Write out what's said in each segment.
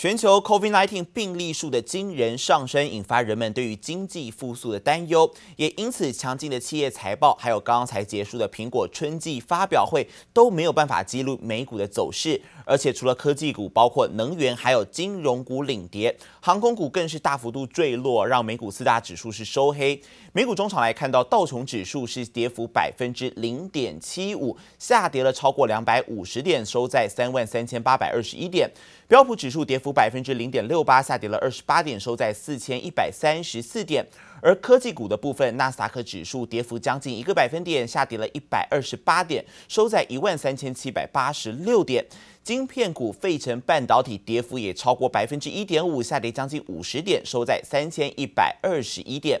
全球 COVID-19 病例数的惊人上升，引发人们对于经济复苏的担忧，也因此强劲的企业财报，还有刚刚才结束的苹果春季发表会都没有办法记录美股的走势。而且除了科技股，包括能源还有金融股领跌，航空股更是大幅度坠落，让美股四大指数是收黑。美股中场来看到道琼指数是跌幅百分之零点七五，下跌了超过两百五十点，收在三万三千八百二十一点。标普指数跌幅百分之零点六八，下跌了二十八点，收在四千一百三十四点。而科技股的部分，纳斯达克指数跌幅将近一个百分点，下跌了一百二十八点，收在一万三千七百八十六点。晶片股费城半导体跌幅也超过百分之一点五，下跌将近五十点，收在三千一百二十一点。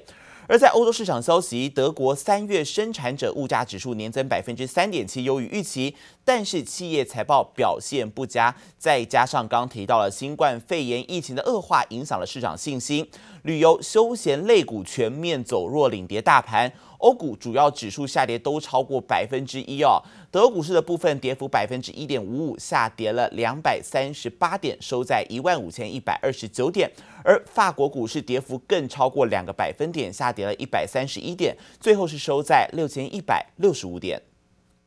而在欧洲市场消息，德国三月生产者物价指数年增百分之三点七，优于预期，但是企业财报表现不佳，再加上刚提到了新冠肺炎疫情的恶化，影响了市场信心，旅游休闲类股全面走弱，领跌大盘。欧股主要指数下跌都超过百分之一哦，德国股市的部分跌幅百分之一点五五，下跌了两百三十八点，收在一万五千一百二十九点。而法国股市跌幅更超过两个百分点，下跌了一百三十一点，最后是收在六千一百六十五点。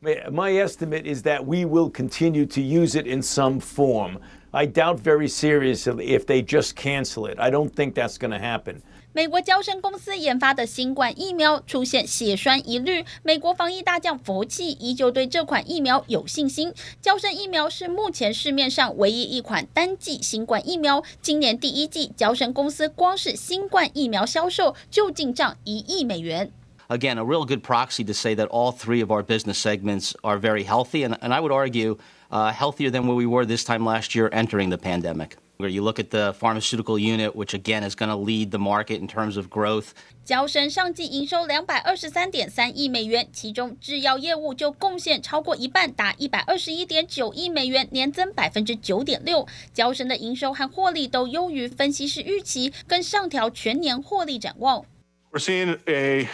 My estimate is that we will continue to use it in some form. I doubt very seriously if they just cancel it. I don't think that's going to happen. 美国娇生公司研发的新冠疫苗出现血栓疑虑，美国防疫大将福奇依旧对这款疫苗有信心。娇生疫苗是目前市面上唯一一款单剂新冠疫苗。今年第一季，娇生公司光是新冠疫苗销售就进账一亿美元。Again, a real good proxy to say that all three of our business segments are very healthy, and and I would argue, uh, healthier than where we were this time last year entering the pandemic. Where you look at the pharmaceutical unit, which again is going to lead the market in terms of growth. 娇生上季营收两百二十三点三亿美元，其中制药业务就贡献超过一半，达一百二十一点九亿美元，年增百分之九点六。娇生的营收和获利都优于分析师预期，更上调全年获利展望。We're seeing a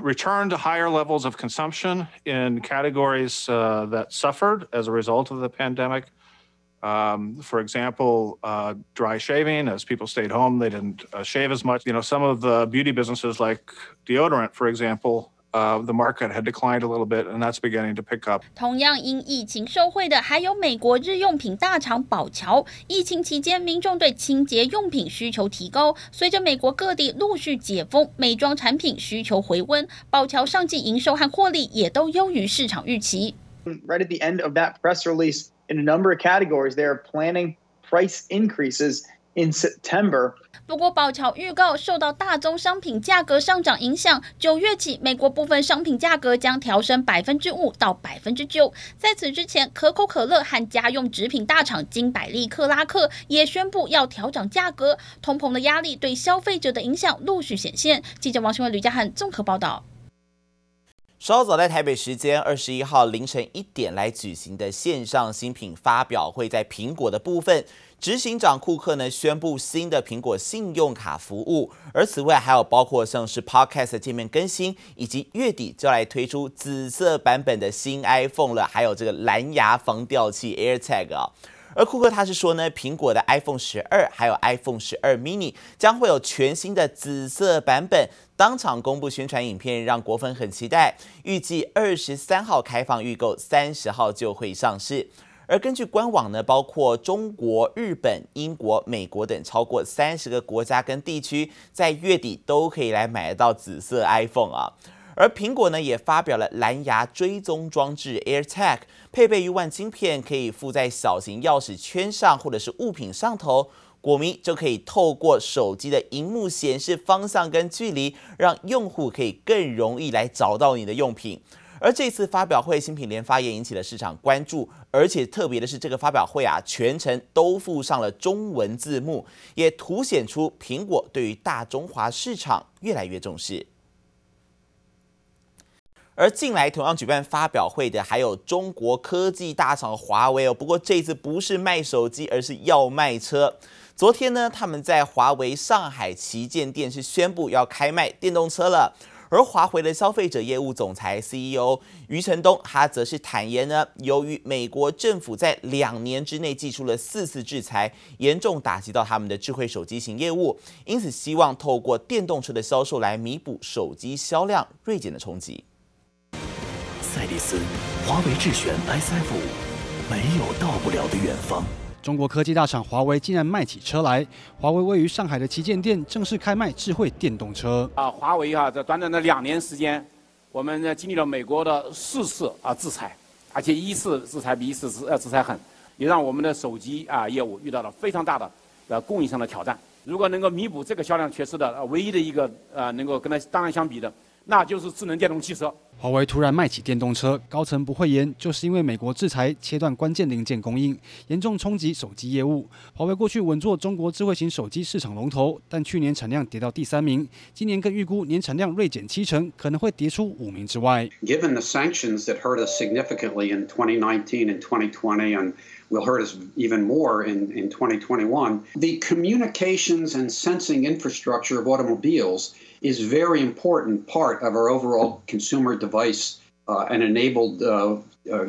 return to higher levels of consumption in categories uh, that suffered as a result of the pandemic. Um, for example, uh, dry shaving, as people stayed home, they didn't uh, shave as much. You know, some of the beauty businesses like deodorant, for example, uh, the market had declined a little bit, and that's beginning to pick up. 同样因疫情受惠的还有美国日用品大厂宝乔。疫情期间，民众对清洁用品需求提高，随着美国各地陆续解封，美妆产品需求回温，宝乔上季营收和获利也都优于市场预期。Right at the end of that press release. In a number of categories, they are planning price increases in September. 不过，宝侨预告受到大宗商品价格上涨影响，九月起，美国部分商品价格将调升百分之五到百分之九。在此之前，可口可乐和家用食品大厂金百利克拉克也宣布要调涨价格。通膨的压力对消费者的影响陆续显现。记者王新伟、吕家汉综合报道。稍早在台北时间二十一号凌晨一点来举行的线上新品发表会，在苹果的部分，执行长库克呢宣布新的苹果信用卡服务，而此外还有包括像是 Podcast 界面更新，以及月底就来推出紫色版本的新 iPhone 了，还有这个蓝牙防掉器 AirTag 啊。而库克他是说呢，苹果的 iPhone 十二还有 iPhone 十二 mini 将会有全新的紫色版本，当场公布宣传影片，让果粉很期待。预计二十三号开放预购，三十号就会上市。而根据官网呢，包括中国、日本、英国、美国等超过三十个国家跟地区，在月底都可以来买得到紫色 iPhone 啊。而苹果呢，也发表了蓝牙追踪装置 AirTag，配备 U1 晶片，可以附在小型钥匙圈上或者是物品上头，果迷就可以透过手机的荧幕显示方向跟距离，让用户可以更容易来找到你的用品。而这次发表会，新品连发也引起了市场关注，而且特别的是，这个发表会啊，全程都附上了中文字幕，也凸显出苹果对于大中华市场越来越重视。而近来同样举办发表会的，还有中国科技大厂华为哦。不过这次不是卖手机，而是要卖车。昨天呢，他们在华为上海旗舰店是宣布要开卖电动车了。而华为的消费者业务总裁 CEO 余承东，他则是坦言呢，由于美国政府在两年之内祭出了四次制裁，严重打击到他们的智慧手机型业务，因此希望透过电动车的销售来弥补手机销量锐减的冲击。赛力斯，华为智选 SF 五，没有到不了的远方。中国科技大厂华为竟然卖起车来！华为位于上海的旗舰店正式开卖智慧电动车。啊，华为啊，在短短的两年时间，我们呢经历了美国的四次啊制裁，而且一次制裁比一次制呃制裁狠，也让我们的手机啊业务遇到了非常大的呃供应上的挑战。如果能够弥补这个销量缺失的唯一的一个呃能够跟它当然相比的，那就是智能电动汽车。华为突然卖起电动车，高层不讳言，就是因为美国制裁切断关键零件供应，严重冲击手机业务。华为过去稳坐中国智慧型手机市场龙头，但去年产量跌到第三名，今年更预估年产量锐减七成，可能会跌出五名之外。Given the sanctions that hurt us significantly in 2019 and 2020 and will hurt us even more in in 2021, the communications and sensing infrastructure of automobiles is very important part of our overall consumer device and enabled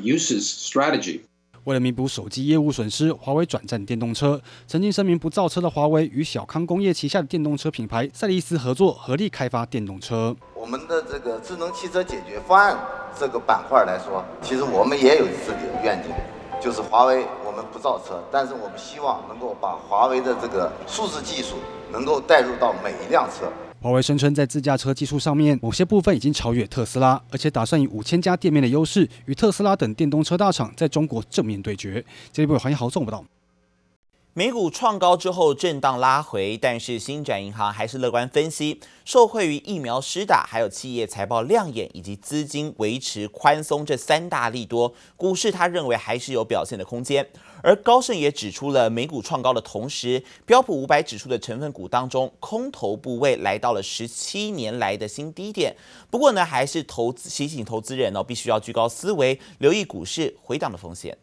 uses strategy. 为了弥补手机业务损失，华为转战电动车。曾经声明不造车的华为与小康工业旗下的电动车品牌赛力斯合作，合力开发电动车。我们的这个智能汽车解决方案这个板块来说，其实我们也有自己的愿景，就是华为我们不造车，但是我们希望能够把华为的这个数字技术能够带入到每一辆车。华为声称，在自驾车技术上面，某些部分已经超越特斯拉，而且打算以五千家店面的优势，与特斯拉等电动车大厂在中国正面对决。这里有黄一豪送不到。美股创高之后震荡拉回，但是星展银行还是乐观分析，受惠于疫苗施打，还有企业财报亮眼，以及资金维持宽松这三大利多，股市他认为还是有表现的空间。而高盛也指出了，美股创高的同时，标普五百指数的成分股当中，空头部位来到了十七年来的新低点。不过呢，还是投资提醒投资人哦，必须要居高思维，留意股市回档的风险。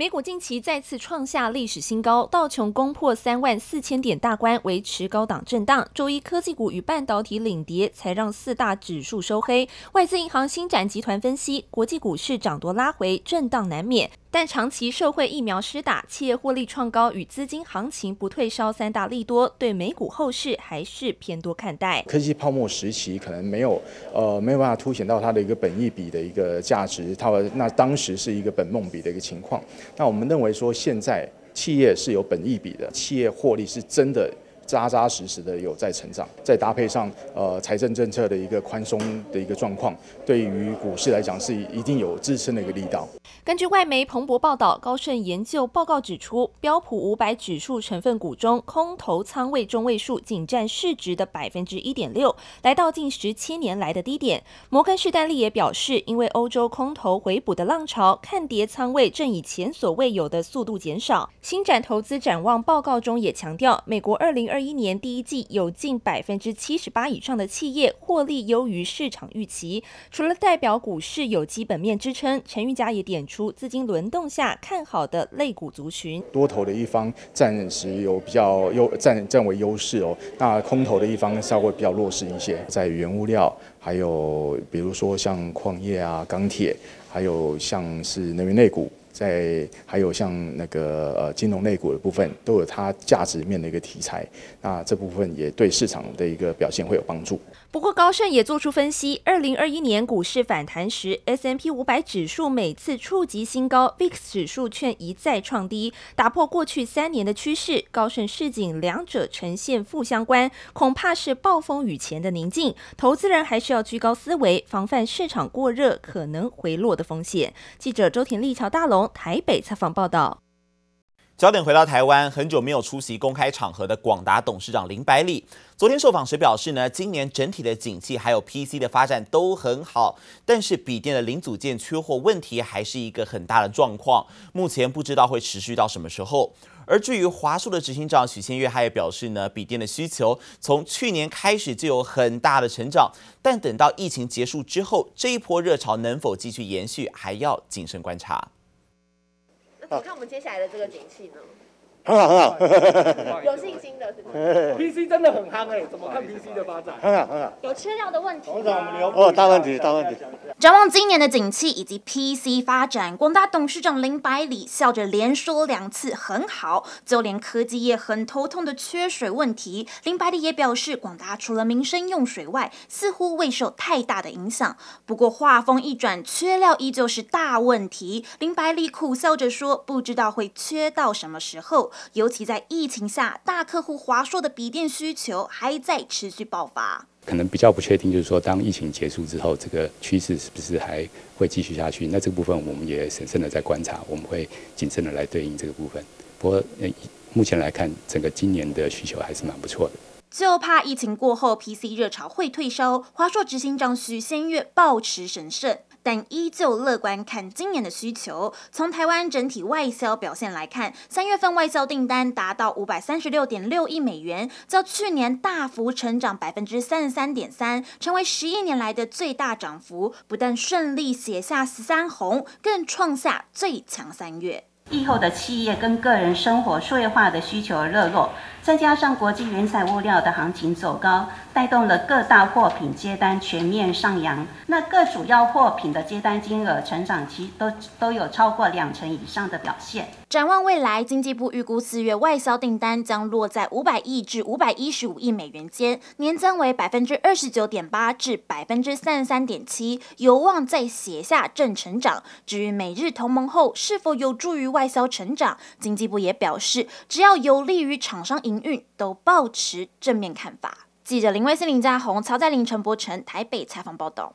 美股近期再次创下历史新高，道琼攻破三万四千点大关，维持高档震荡。周一科技股与半导体领跌，才让四大指数收黑。外资银行星展集团分析，国际股市涨多拉回，震荡难免。但长期社会疫苗施打、企业获利创高与资金行情不退烧三大利多，对美股后市还是偏多看待。科技泡沫时期可能没有，呃，没有办法凸显到它的一个本益比的一个价值，它那当时是一个本梦比的一个情况。那我们认为说，现在企业是有本益比的，企业获利是真的。扎扎实实的有在成长，再搭配上呃财政政策的一个宽松的一个状况，对于股市来讲是一定有支撑的一个力道。根据外媒彭博报道，高盛研究报告指出，标普五百指数成分股中，空头仓位中位数仅占市值的百分之一点六，来到近十七年来的低点。摩根士丹利也表示，因为欧洲空头回补的浪潮，看跌仓位正以前所未有的速度减少。星展投资展望报告中也强调，美国二零二一年第一季有近百分之七十八以上的企业获利优于市场预期，除了代表股市有基本面支撑，陈玉佳也点出资金轮动下看好的类股族群。多头的一方暂时有比较优占占为优势哦，那空头的一方稍微比较弱势一些，在原物料，还有比如说像矿业啊、钢铁，还有像是能源类股。在还有像那个呃金融类股的部分，都有它价值面的一个题材，那这部分也对市场的一个表现会有帮助。不过高盛也做出分析，二零二一年股市反弹时，S M P 五百指数每次触及新高，VIX 指数却一再创低，打破过去三年的趋势。高盛市井，两者呈现负相关，恐怕是暴风雨前的宁静。投资人还是要居高思维，防范市场过热可能回落的风险。记者周田丽桥大龙。台北采访报道。焦点回到台湾，很久没有出席公开场合的广达董事长林百里，昨天受访时表示呢，今年整体的景气还有 PC 的发展都很好，但是笔电的零组件缺货问题还是一个很大的状况，目前不知道会持续到什么时候。而至于华硕的执行长许先月，他也表示呢，笔电的需求从去年开始就有很大的成长，但等到疫情结束之后，这一波热潮能否继续延续，还要谨慎观察。我看我们接下来的这个景气呢？很好，很好，有信心的是不是？PC 真的很夯哎，怎么看 PC 的发展？很好，很好。有缺料的问题。哦，大问题，大问题。展望今年的景气以及 PC 发展，广大董事长林百里笑着连说两次很好，就连科技业很头痛的缺水问题，林百里也表示，广达除了民生用水外，似乎未受太大的影响。不过话锋一转，缺料依旧是大问题。林百里苦笑着说，不知道会缺到什么时候，尤其在疫情下，大客户华硕的笔电需求还在持续爆发。可能比较不确定，就是说，当疫情结束之后，这个趋势是不是还会继续下去？那这个部分我们也审慎的在观察，我们会谨慎的来对应这个部分。不过，目前来看，整个今年的需求还是蛮不错的。就怕疫情过后，PC 热潮会退烧。华硕执行长许先月抱持审慎。但依旧乐观看今年的需求。从台湾整体外销表现来看，三月份外销订单达到五百三十六点六亿美元，较去年大幅成长百分之三十三点三，成为十一年来的最大涨幅。不但顺利写下十三红，更创下最强三月。疫后的企业跟个人生活数位化的需求热络，再加上国际原材物料的行情走高，带动了各大货品接单全面上扬。那各主要货品的接单金额成长期都都有超过两成以上的表现。展望未来，经济部预估四月外销订单将落在五百亿至五百一十五亿美元间，年增为百分之二十九点八至百分之三十三点七，有望再写下正成长。至于美日同盟后是否有助于外销成长，经济部也表示，只要有利于厂商营运，都抱持正面看法。记者林威斯、林家宏、曹在林、陈柏成台北采访报道。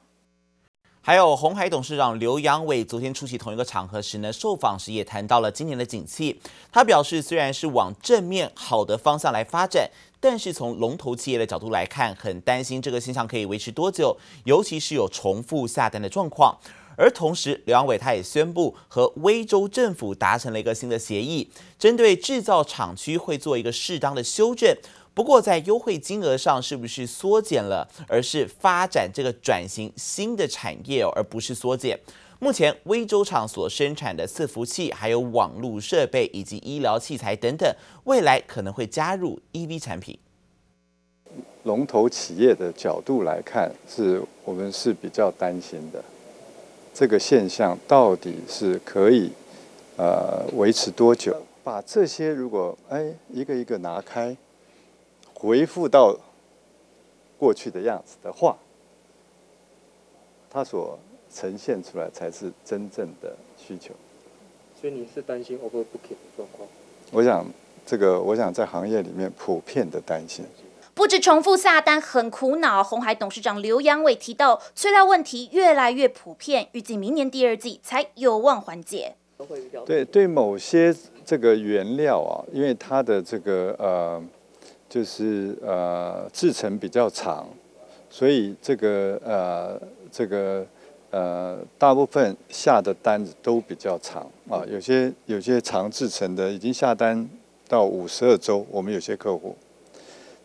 还有鸿海董事长刘扬伟昨天出席同一个场合时呢，受访时也谈到了今年的景气。他表示，虽然是往正面好的方向来发展，但是从龙头企业的角度来看，很担心这个现象可以维持多久，尤其是有重复下单的状况。而同时，刘扬伟他也宣布和威州政府达成了一个新的协议，针对制造厂区会做一个适当的修正。不过，在优惠金额上是不是缩减了，而是发展这个转型新的产业，而不是缩减。目前威州厂所生产的伺服器、还有网络设备以及医疗器材等等，未来可能会加入 EV 产品。龙头企业的角度来看，是我们是比较担心的。这个现象到底是可以呃维持多久？把这些如果哎一个一个拿开。回复到过去的样子的话，它所呈现出来才是真正的需求。所以你是担心 overbooking 的状况？我想这个，我想在行业里面普遍的担心。不止重复下单很苦恼，红海董事长刘扬伟提到，催料问题越来越普遍，预计明年第二季才有望缓解。对对，某些这个原料啊，因为它的这个呃。就是呃制程比较长，所以这个呃这个呃大部分下的单子都比较长啊，有些有些长制程的已经下单到五十二周，我们有些客户，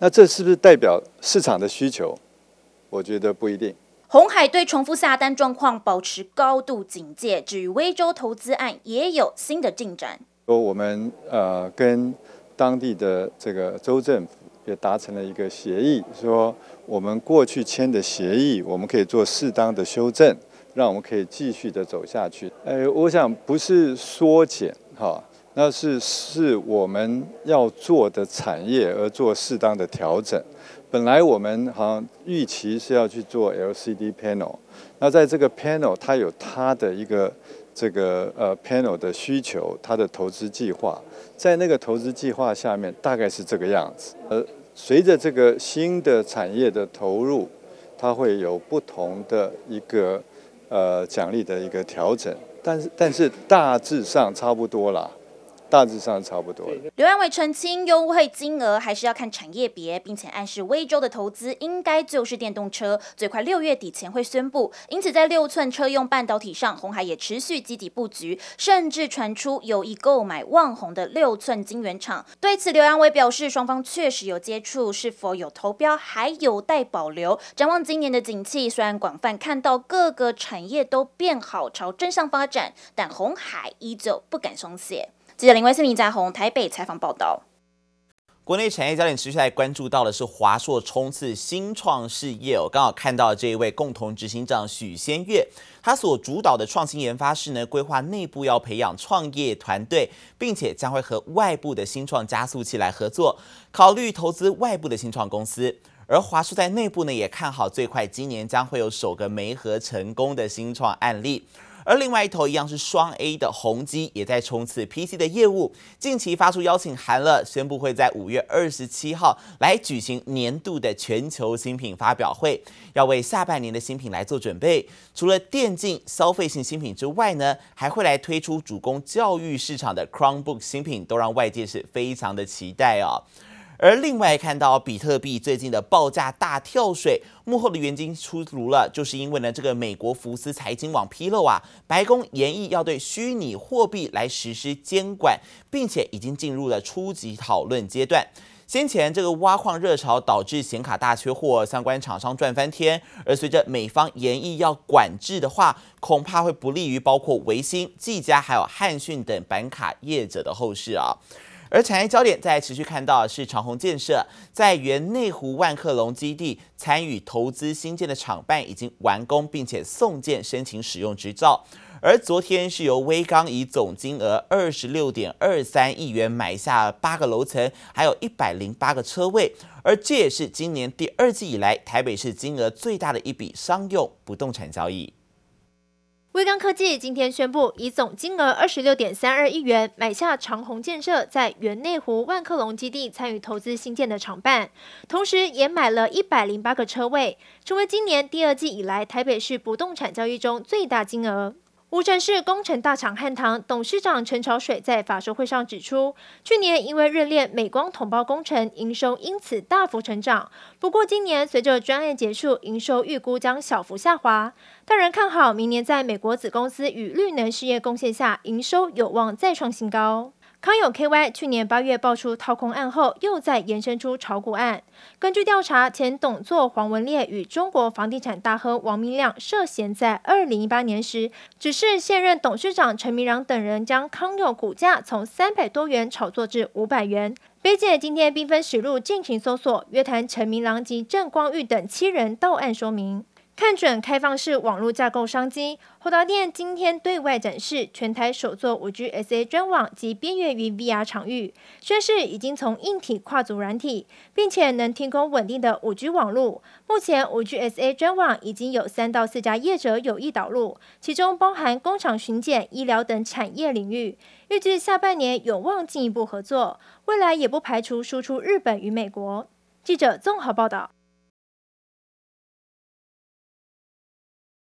那这是不是代表市场的需求？我觉得不一定。红海对重复下单状况保持高度警戒，至于威州投资案也有新的进展。说我们呃跟。当地的这个州政府也达成了一个协议，说我们过去签的协议，我们可以做适当的修正，让我们可以继续的走下去。呃，我想不是缩减哈，那是是我们要做的产业而做适当的调整。本来我们好像预期是要去做 LCD panel，那在这个 panel 它有它的一个。这个呃 panel 的需求，它的投资计划，在那个投资计划下面大概是这个样子。呃，随着这个新的产业的投入，它会有不同的一个呃奖励的一个调整，但是但是大致上差不多啦。大致上差不多了。刘扬伟澄清，优惠金额还是要看产业别，并且暗示威州的投资应该就是电动车，最快六月底前会宣布。因此，在六寸车用半导体上，红海也持续积极布局，甚至传出有意购买旺宏的六寸晶圆厂。对此，刘扬伟表示，双方确实有接触，是否有投标还有待保留。展望今年的景气，虽然广泛看到各个产业都变好，朝正向发展，但红海依旧不敢松懈。记者林威是、林家宏台北采访报道。国内产业焦点持续来关注到的是华硕冲刺新创事业。我刚好看到这一位共同执行长许先月，他所主导的创新研发室呢，规划内部要培养创业团队，并且将会和外部的新创加速器来合作，考虑投资外部的新创公司。而华硕在内部呢，也看好最快今年将会有首个媒合成功的新创案例。而另外一头一样是双 A 的宏基也在冲刺 PC 的业务，近期发出邀请函了，宣布会在五月二十七号来举行年度的全球新品发表会，要为下半年的新品来做准备。除了电竞消费性新品之外呢，还会来推出主攻教育市场的 Chromebook 新品，都让外界是非常的期待哦。而另外看到比特币最近的报价大跳水，幕后的原因出炉了，就是因为呢，这个美国福斯财经网披露啊，白宫研议要对虚拟货币来实施监管，并且已经进入了初级讨论阶段。先前这个挖矿热潮导致显卡大缺货，相关厂商赚翻天，而随着美方研议要管制的话，恐怕会不利于包括微星、技嘉还有汉讯等板卡业者的后市啊。而产业焦点在持续看到是长虹建设在原内湖万客隆基地参与投资新建的厂办已经完工，并且送件申请使用执照。而昨天是由威刚以总金额二十六点二三亿元买下八个楼层，还有一百零八个车位，而这也是今年第二季以来台北市金额最大的一笔商用不动产交易。威刚科技今天宣布，以总金额二十六点三二亿元买下长虹建设在原内湖万科隆基地参与投资新建的厂办，同时也买了一百零八个车位，成为今年第二季以来台北市不动产交易中最大金额。无尘市工程大厂汉唐董事长陈朝水在法说会上指出，去年因为热恋美光统包工程，营收因此大幅成长。不过今年随着专案结束，营收预估将小幅下滑。当然看好明年在美国子公司与绿能事业贡献下，营收有望再创新高。康友 KY 去年八月爆出掏空案后，又再延伸出炒股案。根据调查，前董座黄文烈与中国房地产大亨王明亮涉嫌在二零一八年时，指示现任董事长陈明郎等人将康友股价从三百多元炒作至五百元。北检今天兵分十路进行搜索，约谈陈明郎及郑光裕等七人到案说明。看准开放式网络架构商机，宏达电今天对外展示全台首座 5G SA 专网及边缘云 VR 场域，宣示已经从硬体跨足软体，并且能提供稳定的 5G 网络。目前 5G SA 专网已经有三到四家业者有意导入，其中包含工厂巡检、医疗等产业领域。预计下半年有望进一步合作，未来也不排除输出日本与美国。记者综合报道。